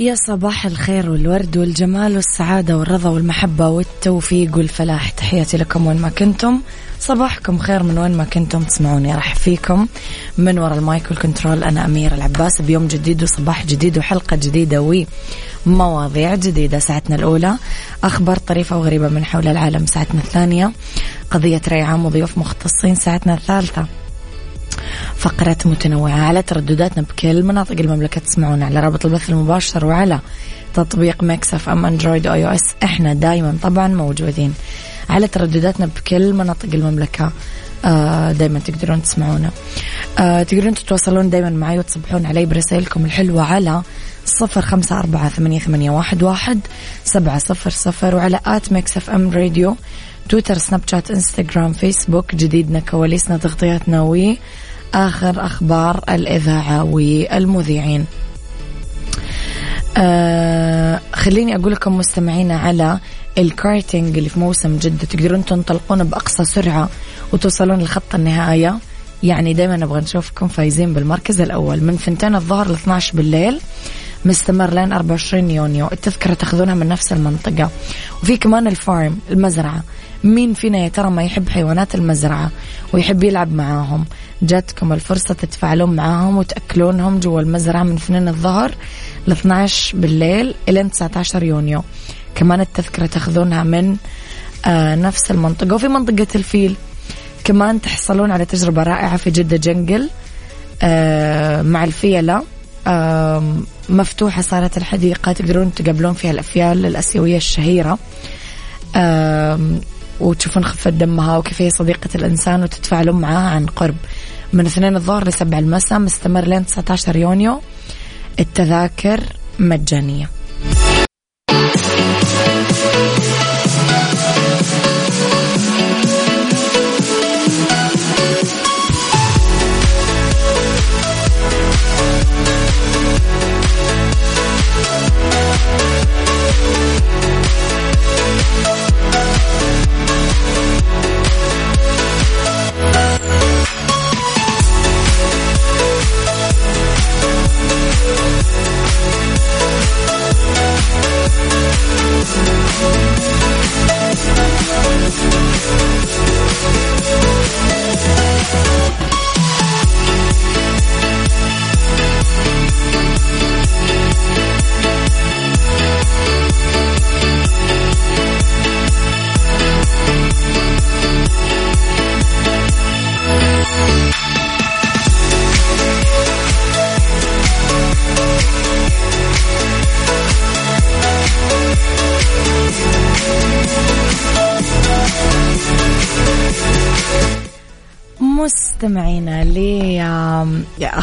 يا صباح الخير والورد والجمال والسعادة والرضا والمحبة والتوفيق والفلاح. تحياتي لكم وين ما كنتم. صباحكم خير من وين ما كنتم تسمعوني. راح فيكم. من وراء المايك و ال control أنا أميرة العباس. بيوم جديد وصباح جديد وحلقة جديدة ومواضيع جديدة ساعتنا الأولى. أخبار طريفة وغريبة من حول العالم ساعتنا الثانية. قضية رأي عام وضيوف مختصين ساعتنا الثالثة. فقرات متنوعة على تردداتنا بكل مناطق المملكة تسمعونا على رابط البث المباشر وعلى تطبيق Mix FM Android أو iOS إحنا دايما طبعا موجودين على تردداتنا بكل مناطق المملكة. آه دايما تقدرون تسمعونا. آه تقدرون تتواصلون دايما معي وتصبحون علي برسائلكم الحلوة على صفر خمسة أربعة ثمانية, ثمانية واحد, واحد سبعة صفر صفر وعلى at Mix FM Radio Twitter Snapchat Instagram Facebook جديدنا كواليسنا تغطياتنا وآخر أخبار الإذاعة والمذيعين. آه خليني أقول لكم مستمعينا على الكارتينج اللي في موسم جدة. تقدرون تنطلقون بأقصى سرعة وتوصلون لخط النهاية يعني دائما نبغى نشوفكم فايزين بالمركز الأول. من ثنتين الظهر ل 12 بالليل. مستمر لين 24 يونيو. التذكرة تاخذونها من نفس المنطقة. وفي كمان الفارم المزرعة. مين فينا يا ترى ما يحب حيوانات المزرعة ويحب يلعب معاهم؟ جاتكم الفرصة تتفاعلون معاهم وتأكلونهم جوا المزرعة من 2 الظهر ل 12 بالليل إلى 19 يونيو. كمان التذكرة تاخذونها من آه نفس المنطقة. وفي منطقة الفيل. كمان تحصلون على تجربة رائعة في جدة جنجل آه مع الفيلة. مفتوحة صارت الحديقة تقدرون تقابلون فيها الأفيال الأسيوية الشهيرة. وتشوفون خفة دمها وكيف هي صديقة الإنسان وتتفاعلون معها عن قرب. من اثنين الظهر لسبع المساء مستمر لين 19 يونيو. التذاكر مجانية.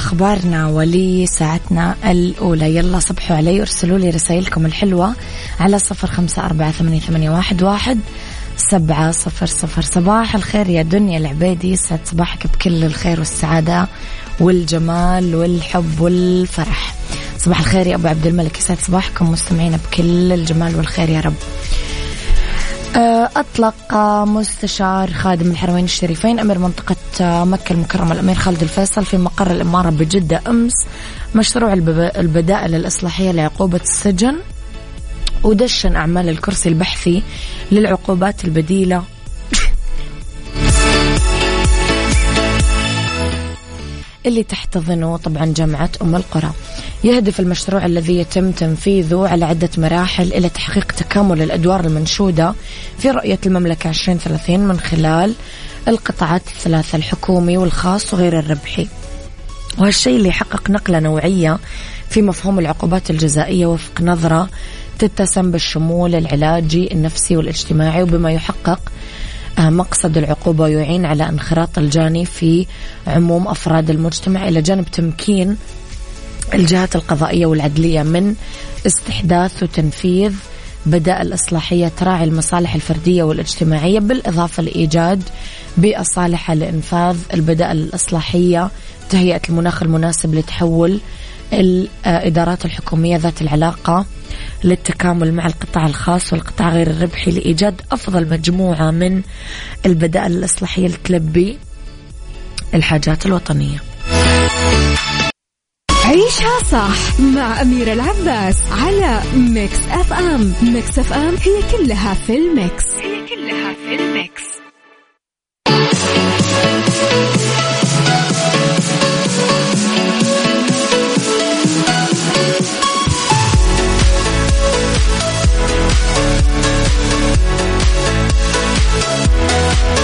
لأخبارنا ولساعتنا الأولى. يلا صبحوا علي ارسلوا لي رسائلكم الحلوة على صفر خمسة أربعة ثمانية, واحد, سبعة صفر صفر. صباح الخير يا دنيا العبيدي يسعد صباحك بكل الخير والسعادة والجمال والحب والفرح. صباح الخير يا أبو عبد الملك يسعد صباحكم مستمعينا بكل الجمال والخير يا رب. أطلق مستشار خادم الحرمين الشريفين أمير منطقة مكة المكرمة الأمير خالد الفيصل في مقر الإمارة بجدة أمس مشروع البدائل الإصلاحية لعقوبة السجن ودشن أعمال الكرسي البحثي للعقوبات البديلة اللي تحتضنه طبعا جامعة أم القرى. يهدف المشروع الذي يتم تنفيذه على عدة مراحل إلى تحقيق تكامل الأدوار المنشودة في رؤية المملكة 2030 من خلال القطاعات الثلاثة الحكومي والخاص وغير الربحي. وهالشيء اللي يحقق نقلة نوعية في مفهوم العقوبات الجزائية وفق نظرة تتسم بالشمول العلاجي النفسي والاجتماعي وبما يحقق مقصد العقوبة ويعين على انخراط الجاني في عموم أفراد المجتمع إلى جانب تمكين الجهات القضائية والعدلية من استحداث وتنفيذ بدائل إصلاحية تراعي المصالح الفردية والاجتماعية بالإضافة لإيجاد بيئة صالحة لإنفاذ البدائل الإصلاحية تهيئة المناخ المناسب لتحول الإدارات الحكومية ذات العلاقة للتكامل مع القطاع الخاص والقطاع غير الربحي لإيجاد أفضل مجموعة من البدائل الإصلاحية لتلبي الحاجات الوطنية. عيشها صح مع أميرة العباس على Mix FM Mix FM هي كلها في ال mix. هي كلها في ال mix. We'll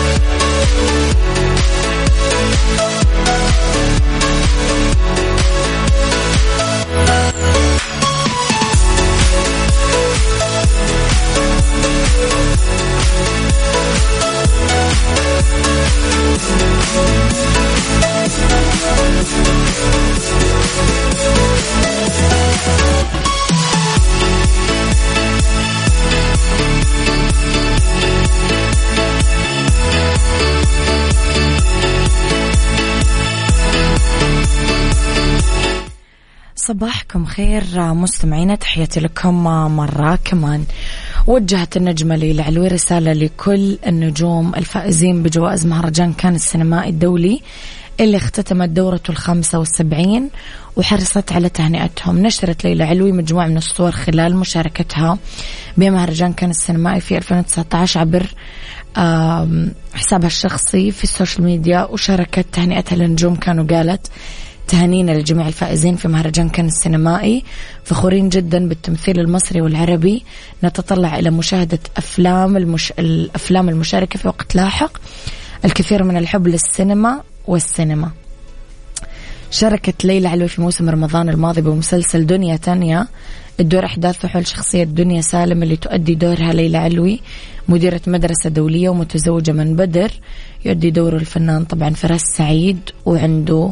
صباحكم خير مستمعينا تحياتي لكم مرة كمان. وجهت النجمة ليلى علوي رسالة لكل النجوم الفائزين بجوائز مهرجان كان السينمائي الدولي اللي اختتمت دورته الخامسة والسبعين وحرصت على تهنئتهم. نشرت ليلى علوي مجموعة من الصور خلال مشاركتها بمهرجان كان السينمائي في 2019 عبر حسابها الشخصي في السوشيال ميديا وشاركت تهنئتها للنجوم كانوا قالت تهانينا لجميع الفائزين في مهرجان كان السينمائي فخورين جدا بالتمثيل المصري والعربي. نتطلع إلى مشاهدة أفلام المش... الأفلام المشاركة في وقت لاحق. الكثير من الحب للسينما والسينما. شاركت ليلى علوي في موسم رمضان الماضي بمسلسل دنيا تانية. الدور أحداثه حول شخصية دنيا سالم اللي تؤدي دورها ليلى علوي مديرة مدرسة دولية ومتزوجة من بدر. يؤدي دور الفنان طبعا فراس سعيد وعنده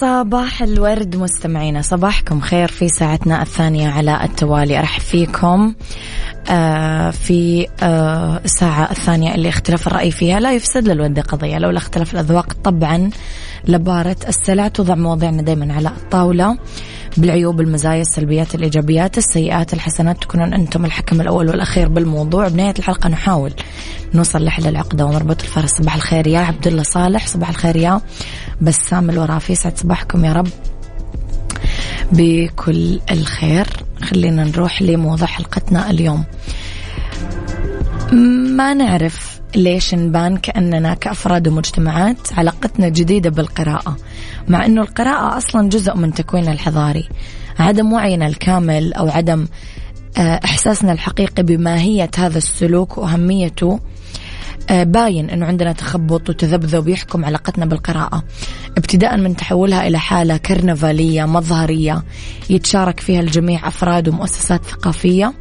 صباح الورد مستمعينا صباحكم خير في ساعتنا الثانية على التوالي. أرحب فيكم آه في آه الساعة الثانية اللي اختلاف الرأي فيها. لا يفسد للود قضية لولا اختلاف الأذواق طبعا لبارة السلع توضع مواضيعنا دائما على الطاولة. بالعيوب المزايا السلبيات الإيجابيات السيئات الحسنات تكونون أنتم الحكم الأول والأخير بالموضوع. بنهاية الحلقة نحاول نوصل لحل العقدة ومربط الفرس. صباح الخير يا عبد الله صالح صباح الخير يا بسام الورافي سعد صباحكم يا رب بكل الخير. خلينا نروح لموضوع حلقتنا اليوم. ما نعرف ليش نبان كأننا كأفراد ومجتمعات علاقتنا جديدة بالقراءة مع أنه القراءة أصلا جزء من تكويننا الحضاري. عدم وعينا الكامل أو عدم آه، إحساسنا الحقيقي بماهية هذا السلوك وأهميته آه، باين إنه عندنا تخبط وتذبذب يحكم علاقتنا بالقراءة. ابتداء من تحولها إلى حالة كرنفالية مظهرية يتشارك فيها الجميع أفراد ومؤسسات ثقافية.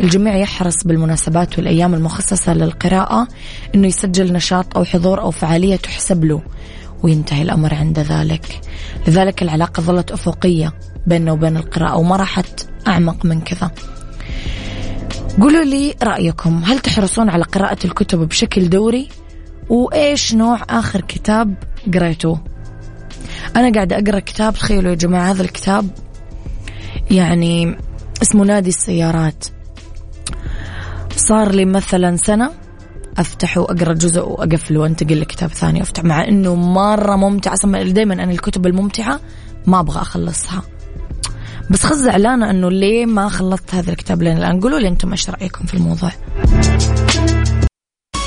الجميع يحرص بالمناسبات والأيام المخصصة للقراءة إنه يسجل نشاط أو حضور أو فعالية تحسب له وينتهي الأمر عند ذلك. لذلك العلاقة ظلت أفقية بيننا وبين القراءة وما راحت أعمق من كذا. قولوا لي رأيكم هل تحرصون على قراءة الكتب بشكل دوري؟ وإيش نوع آخر كتاب قريتوه؟ أنا قاعدة أقرأ كتاب تخيلوا يا جماعة هذا الكتاب يعني اسمه نادي السيارات. صار لي مثلا سنة أفتح وأقرأ جزء واقفله وأنتقل لكتاب ثاني افتح مع إنه مرة ممتع أصلا دائما أنا الكتب الممتعة ما أبغى أخلصها. بس خذ زعلانة إنه ليه ما خلصت هذا الكتاب لين الآن؟ قولوا لي أنتم إيش رأيكم في الموضوع.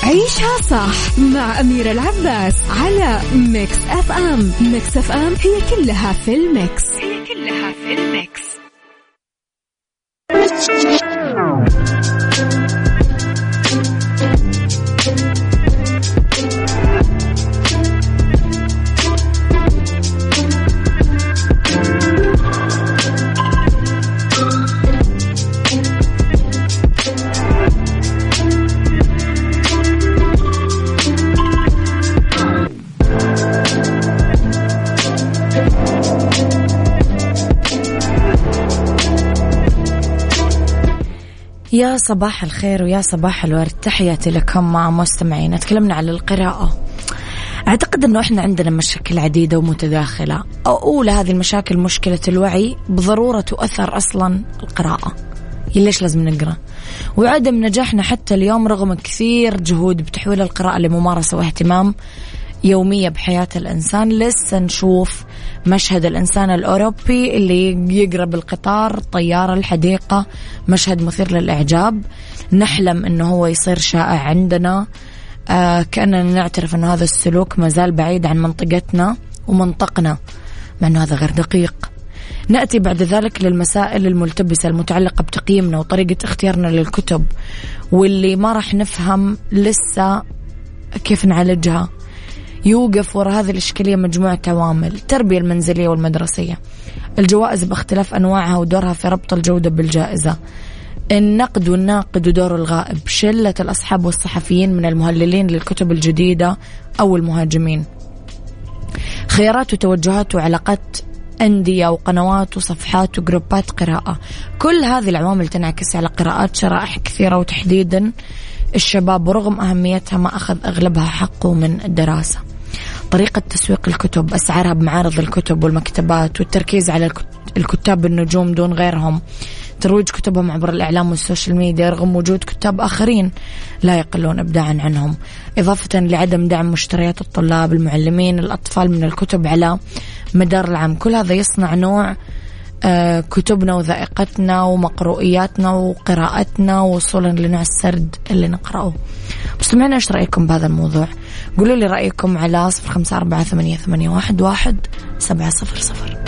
عيشها صح مع أميرة العباس على Mix FM Mix FM هي كلها في ال mix. هي كلها في ال mix. يا صباح الخير ويا صباح الورد. تحياتي لكم مع مستمعين. تكلمنا عن القراءة. أعتقد أنه إحنا عندنا مشاكل عديدة ومتداخلة. أولى هذه المشاكل مشكلة الوعي بضرورة تؤثر أصلا القراءة. ليش لازم نقرأ؟ وعدم نجاحنا حتى اليوم رغم كثير جهود بتحويل القراءة لممارسة واهتمام يومية بحياة الإنسان. لسه نشوف مشهد الإنسان الأوروبي اللي يقرأ بالقطار الطيارة الحديقة مشهد مثير للإعجاب. نحلم أنه هو يصير شائع عندنا. آه كأننا نعترف أنه هذا السلوك ما زال بعيد عن منطقتنا ومنطقنا مع أنه هذا غير دقيق. نأتي بعد ذلك للمسائل الملتبسة المتعلقة بتقييمنا وطريقة اختيارنا للكتب واللي ما راح نفهم لسه كيف نعالجها. يوقف وراء هذه الإشكالية مجموعة عوامل التربية المنزلية والمدرسية. الجوائز باختلاف أنواعها ودورها في ربط الجودة بالجائزة. النقد والناقد ودور الغائب شلة الأصحاب والصحفيين من المهللين للكتب الجديدة أو المهاجمين. خيارات وتوجهات وعلاقات أندية وقنوات وصفحات وجروبات قراءة. كل هذه العوامل تنعكس على قراءات شرائح كثيرة وتحديدا. الشباب ورغم أهميتها ما أخذ أغلبها حقه من الدراسة طريقة تسويق الكتب أسعارها بمعارض الكتب والمكتبات والتركيز على الكتاب النجوم دون غيرهم. ترويج كتبهم عبر الإعلام وال social media رغم وجود كتاب آخرين لا يقلون إبداعا عنهم. إضافة لعدم دعم مشتريات الطلاب المعلمين الأطفال من الكتب على مدار العام. كل هذا يصنع نوع كتبنا وذائقتنا ومقروئياتنا وقراءتنا وصولا لنوع السرد اللي نقرأه. مستمعينا إيش رأيكم بهذا الموضوع؟ قولوا لي رأيكم على صفر خمسة أربعة ثمانية, ثمانية واحد, واحد سبعة صفر صفر.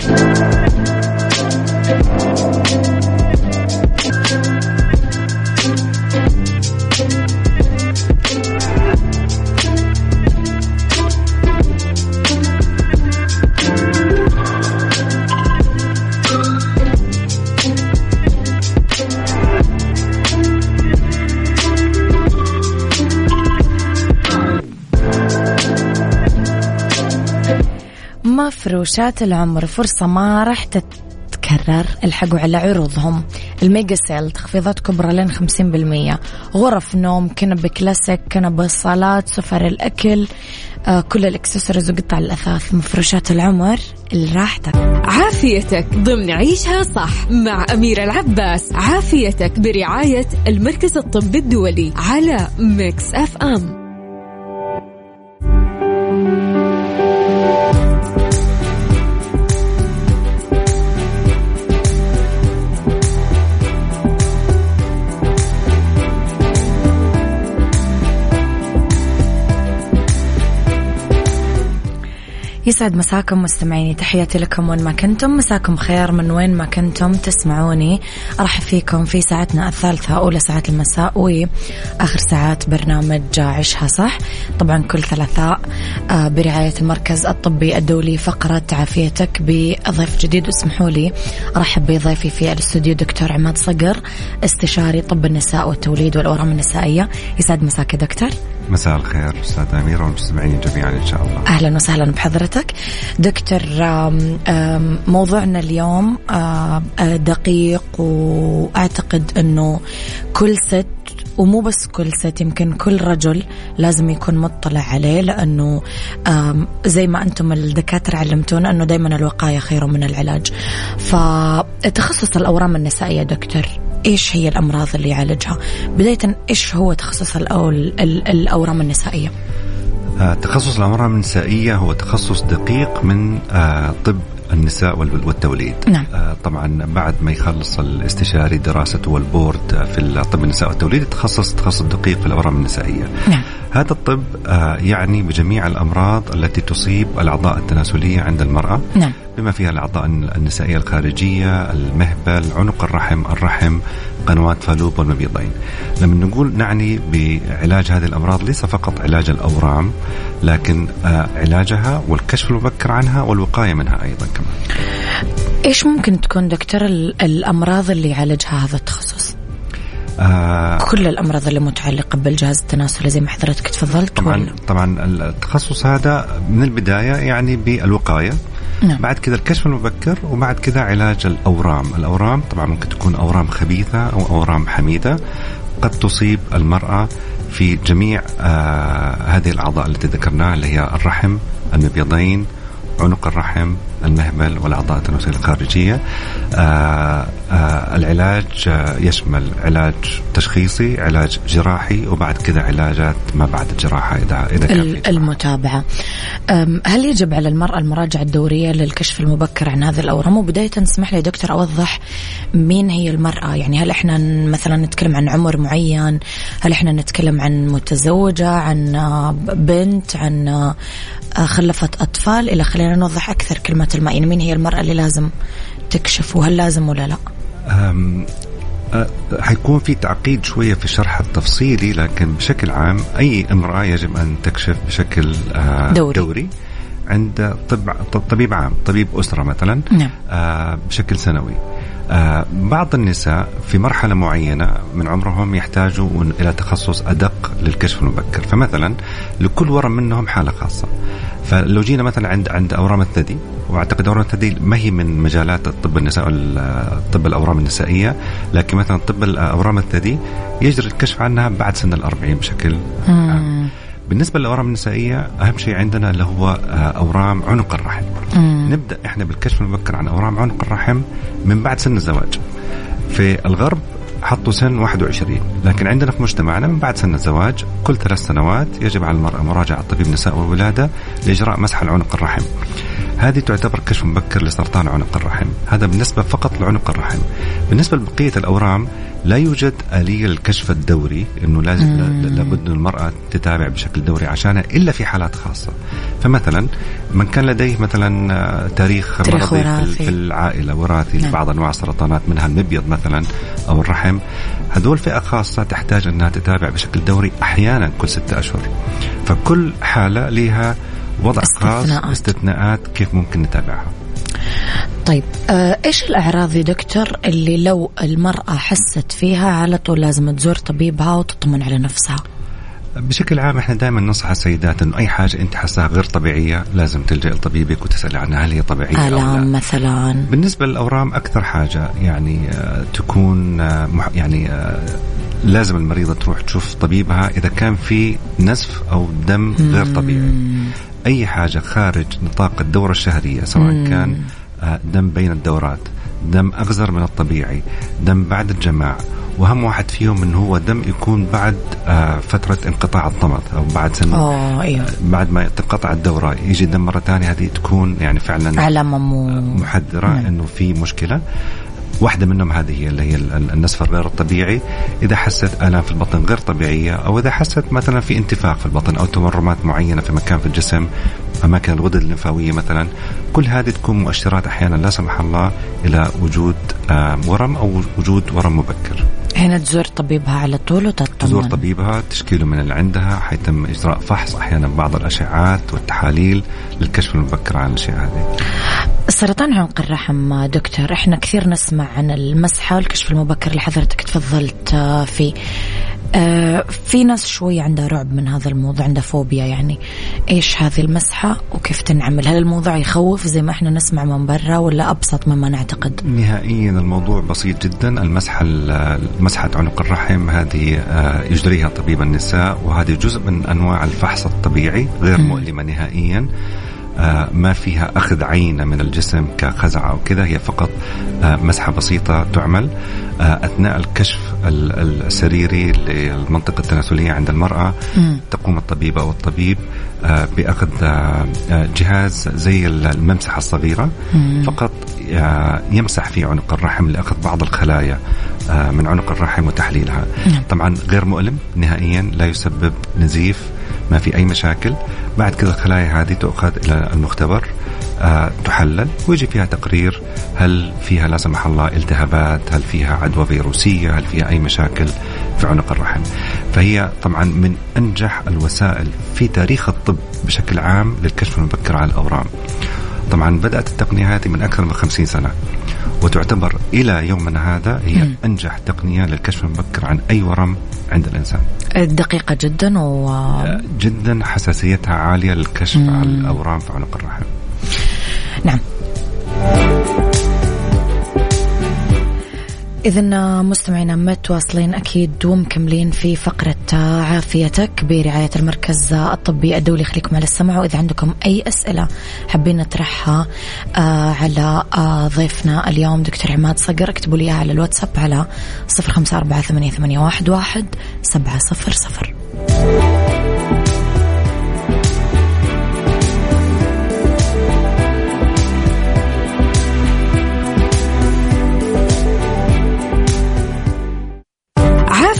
مفروشات العمر. فرصة ما راح تتكرر. الحقوا على عروضهم. ال mega sale تخفيضات كبرى لين 50% غرف نوم كنبة كلاسيك كنبة صالات سفر الأكل آه كل الإكسسوارز وقطع الأثاث. مفروشات العمر لراحتك. عافيتك ضمن عيشها صح مع أميرة العباس. عافيتك برعاية المركز الطبي الدولي على Mix FM. يسعد مساكم مستمعيني تحياتي لكم وين ما كنتم. مساكم خير من وين ما كنتم تسمعوني. أرحب فيكم في ساعتنا الثالثة أولى ساعات المساء وآخر ساعات برنامج عشها صح؟ طبعا كل ثلاثاء آه، برعاية المركز الطبي الدولي فقرة عافيتك بضيف جديد واسمحوا لي. أرحب بضيفي في الاستوديو دكتور عماد صقر استشاري طب النساء والتوليد والأورام النسائية. يسعد مساك دكتور. مساء الخير أستاذ اميره والمستمعين جميعا إن شاء الله. أهلا وسهلا بحضرتك. دكتور موضوعنا اليوم دقيق وأعتقد إنه كل ست ومو بس كل ست يمكن كل رجل لازم يكون مطلع عليه لأنه زي ما أنتم الدكاترة علمتونا إنه دائما الوقاية خير من العلاج. فتخصص الأورام النسائية دكتور. إيش هي الأمراض اللي يعالجها بداية إيش هو تخصص الأورام النسائية آه، تخصص الأمراض النسائية هو تخصص دقيق من آه، طب النساء والتوليد نعم. آه، طبعا بعد ما يخلص الاستشاري دراسته والبورد في طب النساء والتوليد يتخصص تخصص دقيق في الأورام النسائية نعم. هذا الطب يعني بجميع الأمراض التي تصيب الأعضاء التناسلية عند المرأة نعم. بما فيها الأعضاء النسائية الخارجية المهبل عنق الرحم الرحم قنوات فالوب والمبيضين لما نقول نعني بعلاج هذه الأمراض ليس فقط علاج الأورام لكن آه علاجها والكشف المبكر عنها والوقاية منها أيضا كمان إيش ممكن تكون دكتور الأمراض اللي يعالجها هذا التخصص؟ آه كل الأمراض اللي متعلقة بالجهاز التناسلي زي ما حضرتك تفضلت طبعا ولا؟ طبعا التخصص هذا من البداية يعني بالوقاية نعم. بعد كذا الكشف المبكر وبعد كذا علاج الأورام الأورام طبعا ممكن تكون أورام خبيثة أو أورام حميدة قد تصيب المرأة في جميع آه هذه الأعضاء التي ذكرناها اللي هي الرحم المبيضين عنق الرحم المهبل والأعضاء التناسلية الخارجية. آه آه العلاج آه يشمل علاج تشخيصي علاج جراحي وبعد كذا علاجات ما بعد الجراحة إذا إذا كان المتابعة. هل يجب على المرأة المراجعة الدورية للكشف المبكر عن هذه الأورام؟ وبداية اسمح لي دكتور أوضح مين هي المرأة؟ يعني هل إحنا مثلا نتكلم عن عمر معين؟ هل إحنا نتكلم عن متزوجة عن بنت عن خلفت أطفال؟ إلى خلينا نوضح أكثر كلمة الماء. يعني مين هي المرأة اللي لازم تكشف وهل لازم ولا لا؟ حيكون في تعقيد شوية في الشرح التفصيلي لكن بشكل عام أي امرأة يجب أن تكشف بشكل دوري, دوري. عند طب طبيب عام طبيب أسرة مثلا نعم. بشكل سنوي. آه بعض النساء في مرحلة معينة من عمرهم يحتاجوا إلى تخصص أدق للكشف المبكر. فمثلا لكل ورم منهم حالة خاصة. فلو جينا مثلا عند عند أورام الثدي وأعتقد أورام الثدي ما هي من مجالات طب النساء طب الأورام النسائية لكن مثلا طب الاورام الثدي يجري الكشف عنها بعد سن الأربعين بشكل عام. بالنسبة للأورام النسائية أهم شيء عندنا اللي هو أورام عنق الرحم. مم. نبدأ إحنا بالكشف المبكر عن أورام عنق الرحم من بعد سن الزواج. في الغرب حطوا سن 21 لكن عندنا في مجتمعنا من بعد سن الزواج كل ثلاث سنوات يجب على المرأة مراجعة طبيب النساء والولادة لإجراء مسح العنق الرحم. هذه تعتبر كشف مبكر لسرطان عنق الرحم. هذا بالنسبة فقط لعنق الرحم. بالنسبة لبقية الأورام لا يوجد آلية للكشف الدوري إنه لازم لابد المرأة تتابع بشكل دوري عشانها إلا في حالات خاصة فمثلا من كان لديه مثلا تاريخ, تاريخ مرضي وراثي. في العائلة وراثي نعم. لبعض أنواع السرطانات منها المبيض مثلا أو الرحم هذول فئة خاصة تحتاج إنها تتابع بشكل دوري أحيانا كل ستة أشهر فكل حالة لها وضع خاص. استثناءات كيف ممكن نتابعها طيب آه إيش الأعراض يا دكتور اللي لو المرأة حست فيها على طول لازم تزور طبيبها وتطمن على نفسها؟ بشكل عام إحنا دائما ننصح السيدات إنه أي حاجة أنت حاساها غير طبيعية لازم تلجأ لطبيبك وتسالي عنها هل هي طبيعية أو لا. الام مثلا. بالنسبة للأورام أكثر حاجة يعني آه، تكون آه، يعني آه، لازم المريضة تروح تشوف طبيبها إذا كان في نزف أو دم غير طبيعي. أي حاجة خارج نطاق الدورة الشهرية سواء مم. كان آه، دم بين الدورات دم أغزر من الطبيعي دم بعد الجماع واهم واحد فيهم انه هو دم يكون بعد آه، فترة انقطاع الطمث أو بعد سن آه أيوه بعد ما تنقطع الدورة يجي دم مرة ثانية هذه تكون يعني فعلا علامة محذرة. إنه في مشكلة واحدة منهم هذه هي اللي هي النسف الغير الطبيعي. إذا حست آلام في البطن غير طبيعية أو إذا حست مثلا في انتفاخ في البطن أو تورمات معينة في مكان في الجسم أماكن الغدد الليمفاوية مثلا كل هذه تكون مؤشرات أحيانا لا سمح الله إلى وجود ورم أو وجود ورم مبكر. هنا تزور طبيبها على طول وتطمن. تزور طبيبها تشكيله من اللي عندها حيتم إجراء فحص أحيانا بعض الأشعات والتحاليل للكشف المبكر عن الأشياء هذه. سرطان عنق الرحم دكتور إحنا كثير نسمع عن المسحة والكشف المبكر اللي حضرتك تفضلت فيه آه في ناس شوي عندها رعب من هذا الموضوع عندها فوبيا يعني. إيش هذه المسحة وكيف تنعمل؟ هل الموضوع يخوف زي ما إحنا نسمع من برا ولا أبسط مما نعتقد؟ نهائيا الموضوع بسيط جدا. المسحة مسحة عنق الرحم هذه آه يجريها طبيب النساء وهذه جزء من أنواع الفحص الطبيعي غير مؤلمة نهائيا. آه، ما فيها أخذ عينة من الجسم كخزعة أو كذا. هي فقط آه، مسحة بسيطة تعمل آه، أثناء الكشف السريري للمنطقة التناسلية عند المرأة تقوم الطبيبة أو الطبيب بأخذ جهاز زي الممسحة الصغيرة. فقط يمسح في عنق الرحم لأخذ بعض الخلايا من عنق الرحم وتحليلها. نعم. طبعا غير مؤلم نهائيا لا يسبب نزيف ما في أي مشاكل. بعد كذا الخلايا هذه تؤخذ إلى المختبر آه تحلل ويجي فيها تقرير هل فيها لا سمح الله التهابات هل فيها عدوى فيروسية هل فيها أي مشاكل في عنق الرحم. فهي طبعا من أنجح الوسائل في تاريخ الطب بشكل عام للكشف المبكر على الأورام. طبعا بدأت التقنية هذه من أكثر من خمسين سنة وتعتبر إلى يومنا هذا هي م. أنجح تقنية للكشف المبكر عن أي ورم عند الإنسان. دقيقة جدا و... جدا حساسيتها عالية للكشف. عن الأورام في عنق الرحم. نعم. إذا مستمعينا متواصلين أكيد ومكملين في فقرة عافيتك برعاية المركز الطبي الدولي. خليكم على السمع وإذا عندكم أي أسئلة حابين نطرحها آه، على آه، ضيفنا اليوم دكتور عماد صقر اكتبوا لي على الواتساب على صفر خمسة أربعة ثمانية واحد سبعة صفر صفر.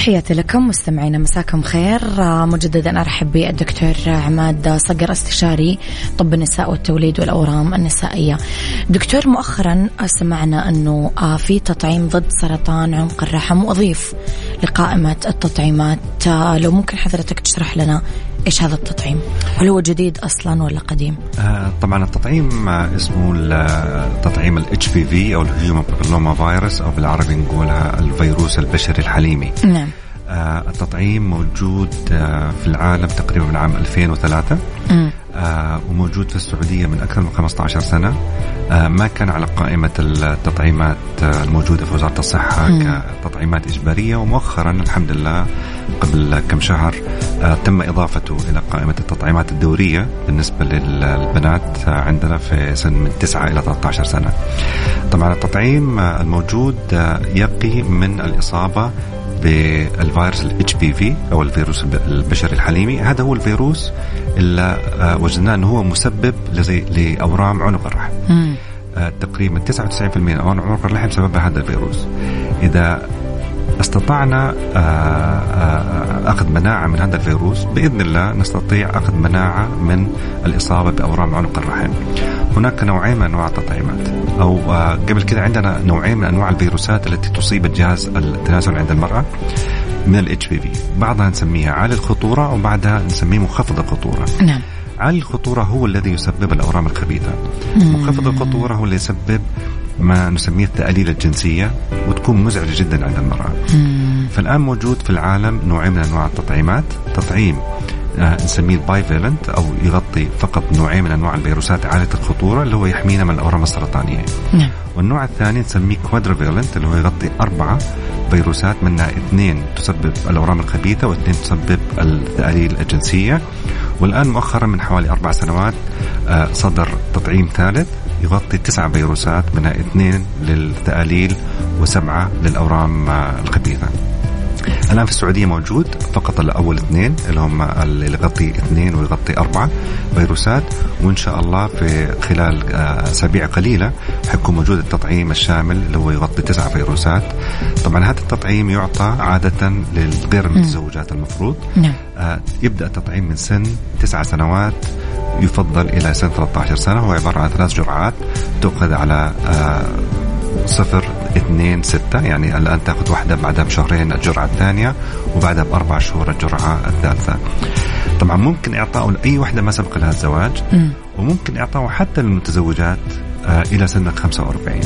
تحياتي لكم مستمعينا مساكم خير آه، مجددا أرحب بالدكتور عماد صقر استشاري طب النساء والتوليد والأورام النسائية. دكتور مؤخرا سمعنا أنه آه، في تطعيم ضد سرطان عنق الرحم وأضيف لقائمة التطعيمات آه، لو ممكن حضرتك تشرح لنا إيش هذا التطعيم؟ هل هو جديد أصلا ولا قديم؟ آه طبعا التطعيم اسمه تطعيم ال HPV أو ال human papilloma virus أو بالعربي نقولها الفيروس البشري الحليمي. نعم. آه التطعيم موجود آه في العالم تقريبا من عام 2003 آه وموجود في السعودية من أكثر من 15 سنة آه ما كان على قائمة التطعيمات آه الموجودة في وزارة الصحة مم. كتطعيمات إجبارية ومؤخرا الحمد لله قبل كم شهر آه تم إضافته إلى قائمة التطعيمات الدورية بالنسبة للبنات عندنا في سن من 9 إلى 13 سنة. طبعا التطعيم آه الموجود آه يقي من الإصابة بالفيروس الاتش بي في أو الفيروس البشري الحليمي. هذا هو الفيروس اللي وجدناه إنه هو مسبب لأورام عنق الرحم. تقريبا 99% من اورام عنق الرحم سببها هذا الفيروس. إذا استطعنا آه، أخذ مناعة من هذا الفيروس. بإذن الله نستطيع أخذ مناعة من الإصابة بأورام عنق الرحم. هناك نوعين من أنواع التطعيمات. أو آه، قبل كده عندنا نوعين من أنواع الفيروسات التي تصيب الجهاز التناسل عند المرأة من ال HPV بعضها نسميها عالي الخطورة وبعضها نسميه منخفض الخطورة. نعم. عالي الخطورة هو الذي يسبب الأورام الخبيثة. منخفض الخطورة هو اللي يسبب ما نسميه الثآليل الجنسية وتكون مزعجة جدا عند المرأة فالآن موجود في العالم نوعين من أنواع التطعيمات تطعيم آه، نسميه ال bivalent أو يغطي فقط نوعين من أنواع الفيروسات عاليه الخطورة اللي هو يحمينا من الأورام السرطانية. نعم. والنوع الثاني نسميه quadrivalent اللي هو يغطي أربعة فيروسات منها اثنين تسبب الأورام الخبيثة واثنين تسبب التاليل الجنسية. والآن مؤخرا من حوالي أربع سنوات آه، صدر تطعيم ثالث يغطي تسعة فيروسات منها اثنين للتآليل وسبعة للأورام الخبيثة الآن في السعودية موجود فقط الأول اثنين اللي هم اللي يغطي اثنين ويغطي أربعة فيروسات وإن شاء الله في خلال آه، أسابيع قليلة حيكون موجود التطعيم الشامل اللي هو يغطي تسعة فيروسات طبعا هذا التطعيم يعطى عادة للغير المتزوجات المفروض. نعم. آه، يبدأ التطعيم من سن تسعة سنوات يفضل إلى سن 13 سنة. هو عبارة عن ثلاث جرعات تؤخذ على آه، صفر اثنين ستة يعني الآن تأخذ واحدة بعدها بشهرين الجرعة الثانية وبعدها بأربع شهور الجرعة الثالثة. طبعا ممكن إعطائه لأي واحدة ما سبق لها الزواج وممكن إعطائه حتى للمتزوجات إلى سن 45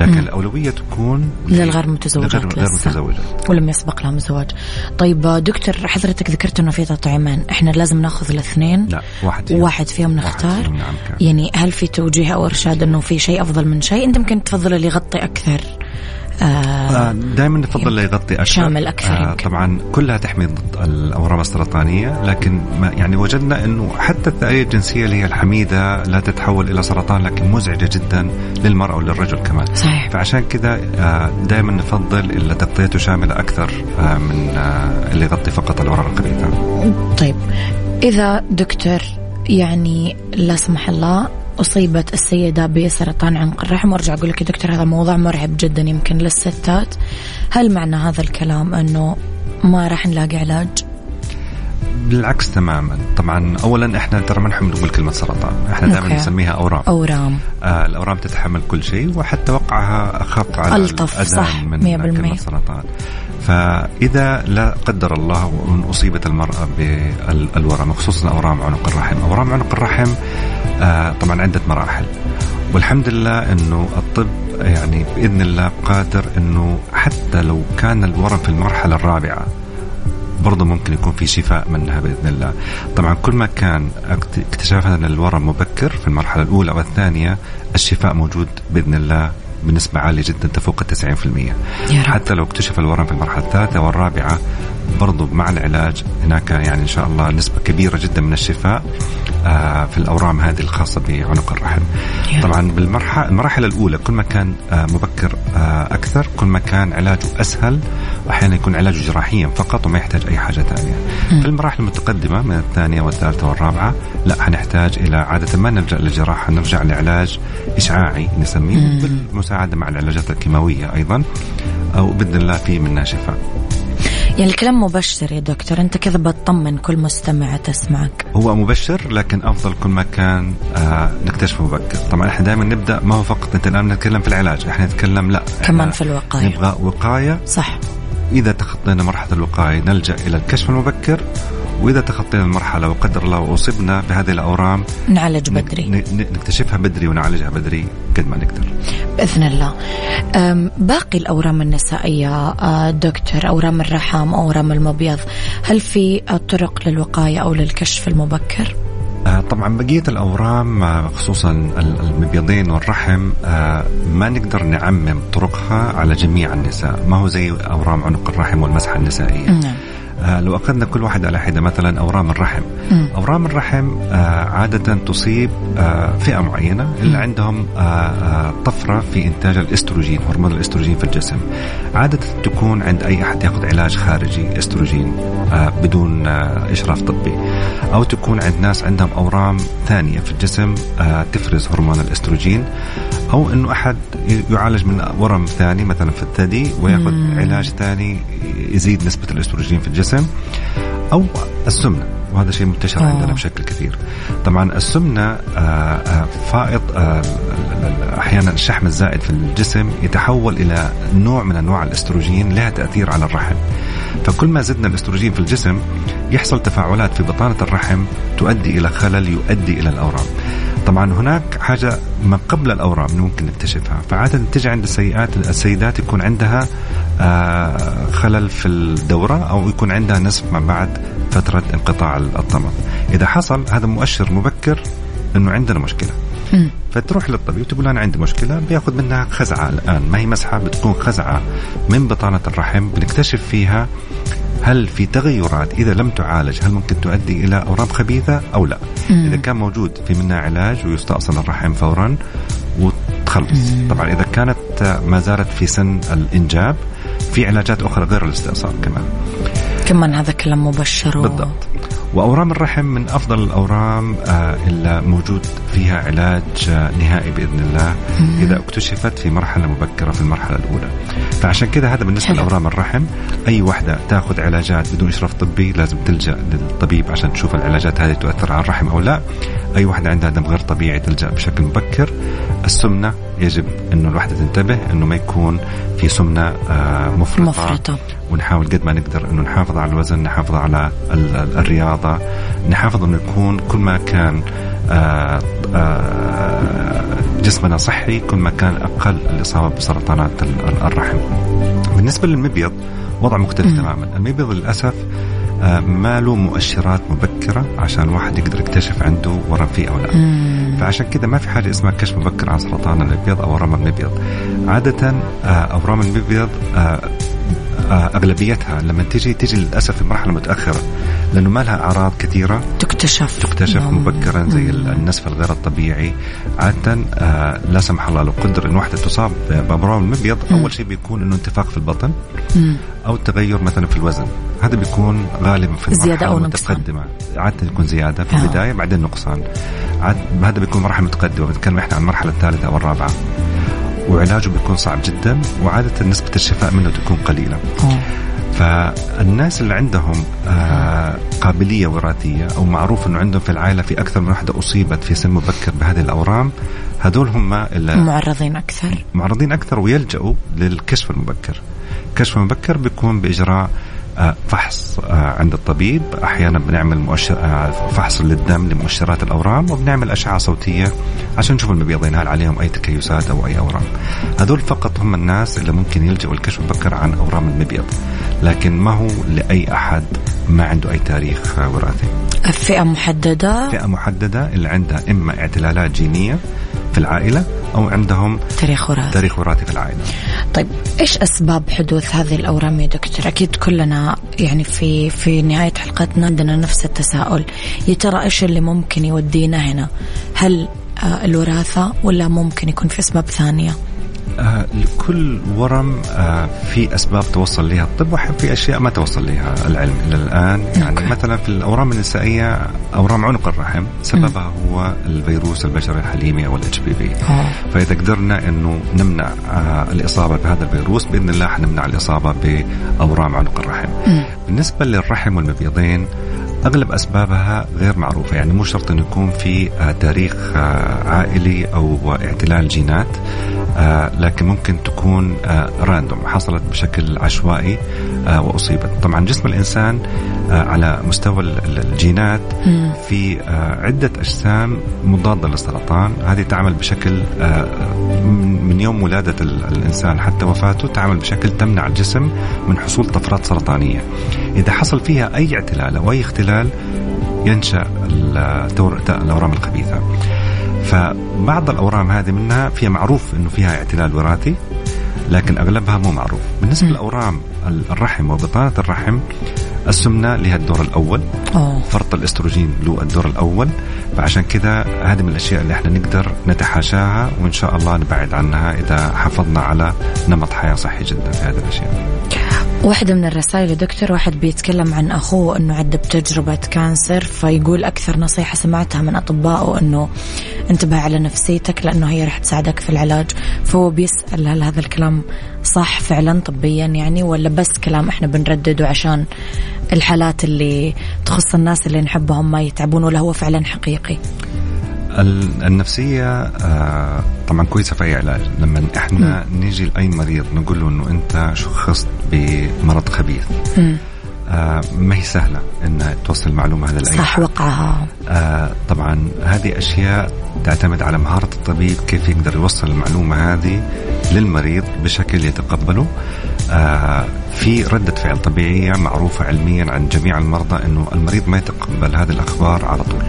لكن مم. الأولوية تكون للغير متزوجات للغير غير متزوجات. ولم يسبق لهم زواج طيب دكتور حضرتك ذكرت إنه في تطعيمين إحنا لازم نأخذ الاثنين. لا واحد فيهم. واحد فيهم نختار. واحد فيهم نعم كان. يعني هل في توجيه أو إرشاد إنه في شيء أفضل من شيء؟ أنت ممكن تفضل اللي يغطي أكثر. آه, آه، دائما نفضل يغطي أكثر شامل أكثر آه طبعا كلها تحمي ضد الأورام السرطانية لكن ما يعني وجدنا إنه حتى الثأريه الجنسية اللي هي الحميدة لا تتحول إلى سرطان لكن مزعجة جدا للمرأة وللرجل كمان. صحيح. فعشان كذا آه دائما نفضل اللي تغطيته شاملة أكثر آه من آه اللي يغطي فقط الأورام الخبيثه طيب إذا دكتور يعني لا سمح الله أصيبت السيدة بسرطان عنق الرحم. وأرجع أقول لك يا دكتور هذا موضوع مرعب جدا يمكن للستات. هل معنى هذا الكلام أنه ما راح نلاقي علاج؟ بالعكس تماما. طبعا اولا إحنا ترى ما نحب نقول كلمة سرطان. إحنا دائما نسميها أورام. أورام. آه الأورام تتحمل كل شيء وحتى وقعها أخف على ألطف صح من 100% كلمة سرطان. فإذا لا قدر الله أن أصيبت المرأة بالورم خصوصا اورام عنق الرحم اورام عنق الرحم آه طبعا عدة مراحل والحمد لله إنه الطب يعني بإذن الله قادر إنه حتى لو كان الورم في المرحلة الرابعة برضه ممكن يكون في شفاء منها بإذن الله. طبعا كل ما كان اكتشافنا للورم مبكر في المرحلة الأولى والثانيه الشفاء موجود بإذن الله بنسبة عالية جدا تفوق ال 90% يا رب. حتى لو اكتشف الورم في المرحلة الثالثة والرابعة برضو مع العلاج هناك يعني إن شاء الله نسبة كبيرة جدا من الشفاء في الأورام هذه الخاصة بعنق الرحم. طبعا بالمرحلة المراحل الأولى كل ما كان آه، مبكر آه، أكثر كل ما كان علاجه أسهل وأحيانا يكون علاجه جراحيا فقط وما يحتاج أي حاجة ثانية. في المراحل المتقدمة من الثانية والثالثة والرابعة لا حنحتاج إلى عادة ما نلجأ للجراحة نرجع لعلاج إشعاعي نسميه بالمساعدة مع العلاجات الكيماوية أيضا أو بإذن الله في منها شفاء. يعني الكلام مبشر يا دكتور. أنت كذا بتطمن كل مستمع تسمعك. هو مبشر لكن أفضل كل ما كان آه نكتشفه مبكر. طبعا إحنا دائما نبدأ ما هو فقط انت الآن نتكلم في العلاج إحنا نتكلم لا كمان في الوقاية. نبغى وقاية. صح. إذا تخطينا مرحلة الوقاية نلجأ إلى الكشف المبكر. وإذا تخطينا المرحلة وقدر الله وأصبنا بهذه الأورام نعالج بدري. نكتشفها بدري ونعالجها بدري قد ما نقدر. بإذن الله. باقي الأورام النسائية أه، دكتور أورام الرحم أورام المبيض هل في طرق للوقاية أو للكشف المبكر؟ أه، طبعا بقية الأورام أه، خصوصا المبيضين والرحم ما نقدر نعمم طرقها على جميع النساء. ما هو زي أورام عنق الرحم والمسحة النسائية. نعم. آه، لو أخذنا كل واحد على حدة مثلا أورام الرحم. م. أورام الرحم آه، عادة تصيب آه، فئة معينة اللي عندهم طفرة في إنتاج الإستروجين هرمون الإستروجين في الجسم. عادة تكون عند أي أحد يأخذ علاج خارجي إستروجين بدون إشراف طبي. أو تكون عند ناس عندهم أورام ثانية في الجسم تفرز هرمون الإستروجين. أو أنه أحد يعالج من ورم ثاني مثلا في الثدي ويأخذ علاج ثاني يزيد نسبة الإستروجين في الجسم. الجسم أو السمنة وهذا شيء منتشر أوه. عندنا بشكل كثير. طبعا السمنة آه، آه، فائض آه، أحيانا الشحم الزائد في الجسم يتحول إلى نوع من أنواع الأستروجين لها تأثير على الرحم. فكل ما زدنا الأستروجين في الجسم يحصل تفاعلات في بطانة الرحم تؤدي إلى خلل يؤدي إلى الأورام. طبعا هناك حاجة ما قبل الأورام ممكن نكتشفها. فعادة تجي عند السيئات السيدات يكون عندها آه خلل في الدورة أو يكون عندها نسف ما بعد فترة انقطاع الطمث إذا حصل هذا مؤشر مبكر أنه عندنا مشكلة. فتروح للطبيب تقول أنا عندي مشكلة بيأخذ منها خزعة الآن. ما هي مسحة؟ بتكون خزعة من بطانة الرحم. بنكتشف فيها هل في تغيرات إذا لم تعالج هل ممكن تؤدي إلى اورام خبيثة أو لا؟ مم. إذا كان موجود في منها علاج ويستأصل الرحم فورا وتخلص. طبعا إذا كانت ما زالت في سن الإنجاب في علاجات أخرى غير الاستئصال كمان. كمان هذا كلام مبشر بالضبط. وأورام الرحم من أفضل الأورام آه، اللي موجود فيها علاج آه، نهائي بإذن الله إذا اكتشفت في مرحلة مبكرة في المرحلة الأولى. فعشان كذا هذا بالنسبة حلو. لأورام الرحم أي وحدة تأخذ علاجات بدون إشراف طبي لازم تلجأ للطبيب عشان تشوف العلاجات هذه تؤثر على الرحم أو لا. أي وحدة عندها دم غير طبيعي تلجأ بشكل مبكر. السمنة يجب إنه الوحدة تنتبه إنه ما يكون في سمنة آه، مفرطة, مفرطة. ونحاول قد ما نقدر إنه نحافظ على الوزن نحافظ على الرياضة نحافظ إنه يكون كل ما كان آه، آه، جسمنا صحي كل ما كان أقل الإصابة بسرطانات الرحم. بالنسبة للمبيض وضع مختلف. تماما، المبيض للأسف آه، ما له مؤشرات مبكرة عشان واحد يقدر يكتشف عنده ورم فيه أو لا. مم. فعشان كذا ما في حاجة اسمها كشف مبكر عن سرطان المبيض أو ورم المبيض. عادة أورام المبيض أغلبيتها لما تيجي تيجي للأسف في مرحله متأخرة لأنه ما لها أعراض كثيرة تكتشف تكتشف مم. مبكرا زي مم. النسف الغير الطبيعي عادة آه لا سمح الله لو قدر إن واحدة تصاب بأمراض المبيض مم. أول شيء بيكون إنه انتفاخ في البطن مم. أو تغير مثلا في الوزن هذا بيكون غالبا في زيادة أو متقدمه عادة يكون زيادة في آه. البداية بعدين نقصان عاد هذا بيكون مرحلة متقدمة بنتكلم إحنا عن المرحلة الثالثة أو الرابعة وعلاجه بيكون صعب جدا وعادة نسبة الشفاء منه تكون قليلة. أوه. فالناس اللي عندهم آه قابلية وراثية أو معروف أنه عندهم في العائلة في أكثر من واحدة أصيبت في سن مبكر بهذه الأورام هذول هم معرضين أكثر. معرضين أكثر ويلجأوا للكشف المبكر. الكشف المبكر بيكون بإجراء فحص آه، عند الطبيب. أحيانا بنعمل مؤشر آه، فحص للدم لمؤشرات الأورام وبنعمل أشعة صوتية عشان نشوف المبيضين هل عليهم أي تكيسات أو أي أورام. هذول فقط هم الناس اللي ممكن يلجأوا الكشف المبكر عن أورام المبيض لكن ما هو لأي أحد ما عنده أي تاريخ وراثي. فئة محددة؟ فئة محددة اللي عندها إما اعتلالات جينية في العائلة أو عندهم تاريخ وراثي تاريخ وراثي في العائلة. طيب إيش أسباب حدوث هذه الأورام يا دكتور؟ أكيد كلنا يعني في في نهاية حلقتنا عندنا نفس التساؤل، يا ترى إيش اللي ممكن يودينا هنا؟ هل آه، الوراثة ولا ممكن يكون في أسباب ثانية؟ آه لكل ورم آه في أسباب توصل لها الطب وفي أشياء ما توصل لها العلم. إلى الآن يعني okay. مثلا في الأورام النسائية أورام عنق الرحم سببها هو الفيروس البشري الحليمي أو ال HPV فإذا قدرنا إنه نمنع آه الإصابة بهذا الفيروس بإذن الله حنمنع الإصابة بأورام عنق الرحم. م. بالنسبة للرحم والمبيضين أغلب أسبابها غير معروفة. يعني مو شرط إنه يكون في آه، تاريخ آه، عائلي أو اعتلال جينات. آه، لكن ممكن تكون راندوم حصلت بشكل عشوائي وأصيبت. طبعا جسم الإنسان على مستوى الجينات في عدة أجسام مضادة للسرطان. هذه تعمل بشكل من يوم ولادة الإنسان. حتى وفاته تعمل بشكل تمنع الجسم من حصول طفرات سرطانية. إذا حصل فيها أي اعتلال أو أي اختلال ينشأ الاورام الخبيثة. فبعض الأورام هذه منها فيها معروف إنه فيها اعتلال وراثي لكن أغلبها مو معروف. بالنسبة لاورام الرحم وبطانة الرحم السمنة لها الدور الأول أوه. فرط الإستروجين له الدور الأول فعشان كذا هذه من الأشياء اللي إحنا نقدر نتحاشاها وإن شاء الله نبعد عنها إذا حافظنا على نمط حياة صحي جدا في هذه الأشياء. واحدة من الرسائل دكتور واحد بيتكلم عن أخوه أنه عدى بتجربة كانسر فيقول أكثر نصيحة سمعتها من أطبائه أنه انتبه على نفسيتك لأنه هي رح تساعدك في العلاج. فهو بيسأل هل هذا الكلام صح فعلا طبيا يعني ولا بس كلام إحنا بنردده عشان الحالات اللي تخص الناس اللي نحبهم ما يتعبون ولا هو فعلا حقيقي؟ النفسية آه، طبعا كويسة في أي علاج. لما إحنا نيجي لأي مريض نقول له أنه أنت شخصت بمرض خبيث آه ما هي سهلة أن توصل المعلومة هذا لأي صح وقعها. آه طبعا هذه أشياء تعتمد على مهارة الطبيب كيف يقدر يوصل المعلومة هذه للمريض بشكل يتقبله. آه في ردة فعل طبيعية معروفة علميا عن جميع المرضى أنه المريض ما يتقبل هذه الأخبار على طول.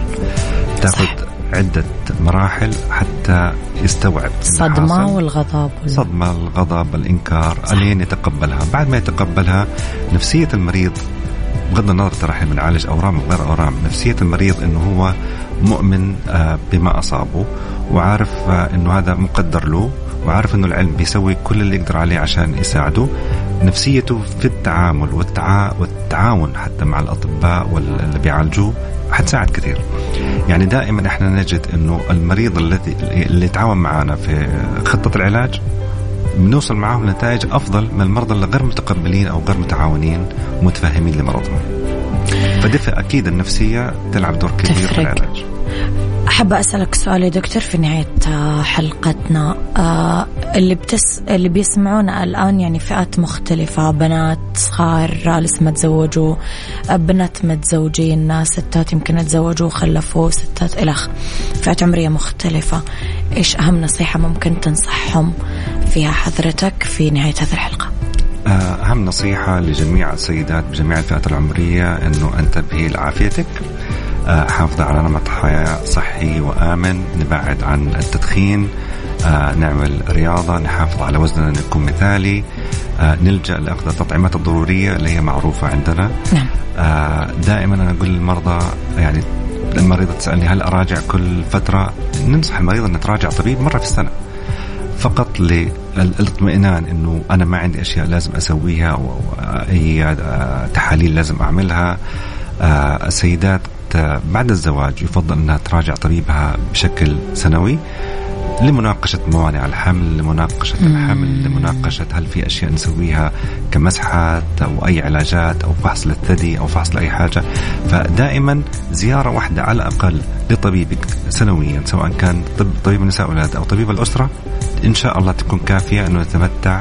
تاخذ عدة مراحل حتى يستوعب الصدمة والغضب الصدمة الغضب الإنكار ألين يتقبلها. بعد ما يتقبلها نفسية المريض بغض النظر ترى إحنا بنعالج أورام وغير أورام، نفسية المريض إنه هو مؤمن آه، بما أصابه وعارف آه، إنه هذا مقدر له وعارف إنه العلم بيسوي كل اللي يقدر عليه عشان يساعده. نفسيته في التعامل والتعا... والتعاون حتى مع الأطباء واللي بيعالجوه حتساعد كثير يعني دائما إحنا نجد إنه المريض الذي اللي يتعاون معنا في خطة العلاج بنوصل معهم لنتائج أفضل من المرضى اللي غير متقبلين أو غير متعاونين ومتفهمين لمرضهم. فدفع أكيد النفسية تلعب دور كبير تفرق. في العلاج. أحب أسألك سؤال يا دكتور في نهاية آه، حلقتنا آه، اللي بتس اللي بيسمعونا الآن يعني فئات مختلفة بنات صغار لسه ما تزوجوا بنات متزوجين ستات يمكن تزوجوا وخلفوا ستات إلخ فئات عمرية مختلفة. إيش أهم نصيحة ممكن تنصحهم فيها حضرتك في نهاية هذه الحلقة؟ آه، أهم نصيحة لجميع السيدات بجميع الفئات العمرية إنه انتبهي لعافيتك. آه، حافظي على نمط حياة صحي وآمن. نبعد عن التدخين. آه، نعمل رياضة نحافظ على وزننا يكون مثالي. آه، نلجأ لأخذ التطعيمات الضرورية اللي هي معروفة عندنا. نعم. آه، دائما أنا أقول للمرضى يعني المريضة تسألني هل أراجع كل فترة ننصح المريض أن تراجع طبيب مرة في السنة. فقط للإطمئنان إنه أنا ما عندي أشياء لازم أسويها أو أي تحاليل لازم أعملها. السيدات بعد الزواج يفضل أنها تراجع طبيبها بشكل سنوي. لمناقشة موانع الحمل لمناقشة الحمل لمناقشة هل في أشياء نسويها كمسحات أو أي علاجات أو فحص للثدي أو فحص لأي حاجة. فدائما زيارة واحدة على الأقل لطبيبك سنويا سواء كان طب طبيب النساء والولادة أو طبيب الأسرة. إن شاء الله تكون كافية أنه يتمتع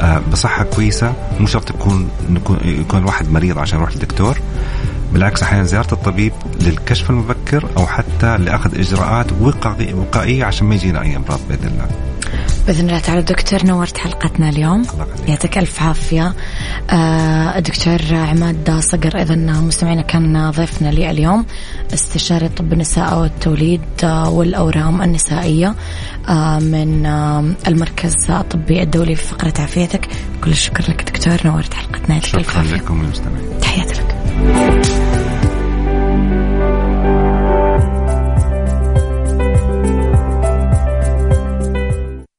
آه، بصحة كويسة. مو شرط يكون نكون- يكون الواحد مريض عشان يروح للدكتور بالعكس أحيانا زيارة الطبيب للكشف المبكر أو حتى لأخذ إجراءات وقائي- وقائية عشان ما يجينا أي أمراض بإذن الله. بإذن الله تعالى دكتور نورت حلقتنا اليوم. يعطيك ألف عافية آه الدكتور عماد صقر إذا مستمعينا كان ضيفنا لي اليوم استشاري طب النساء والتوليد آه والأورام النسائية آه من آه المركز الطبي الدولي في فقرة عافيتك كل الشكر لك دكتور نورت حلقتنا يعطيك ألف شكرا عافية لكم المستمعين. تحياتي لك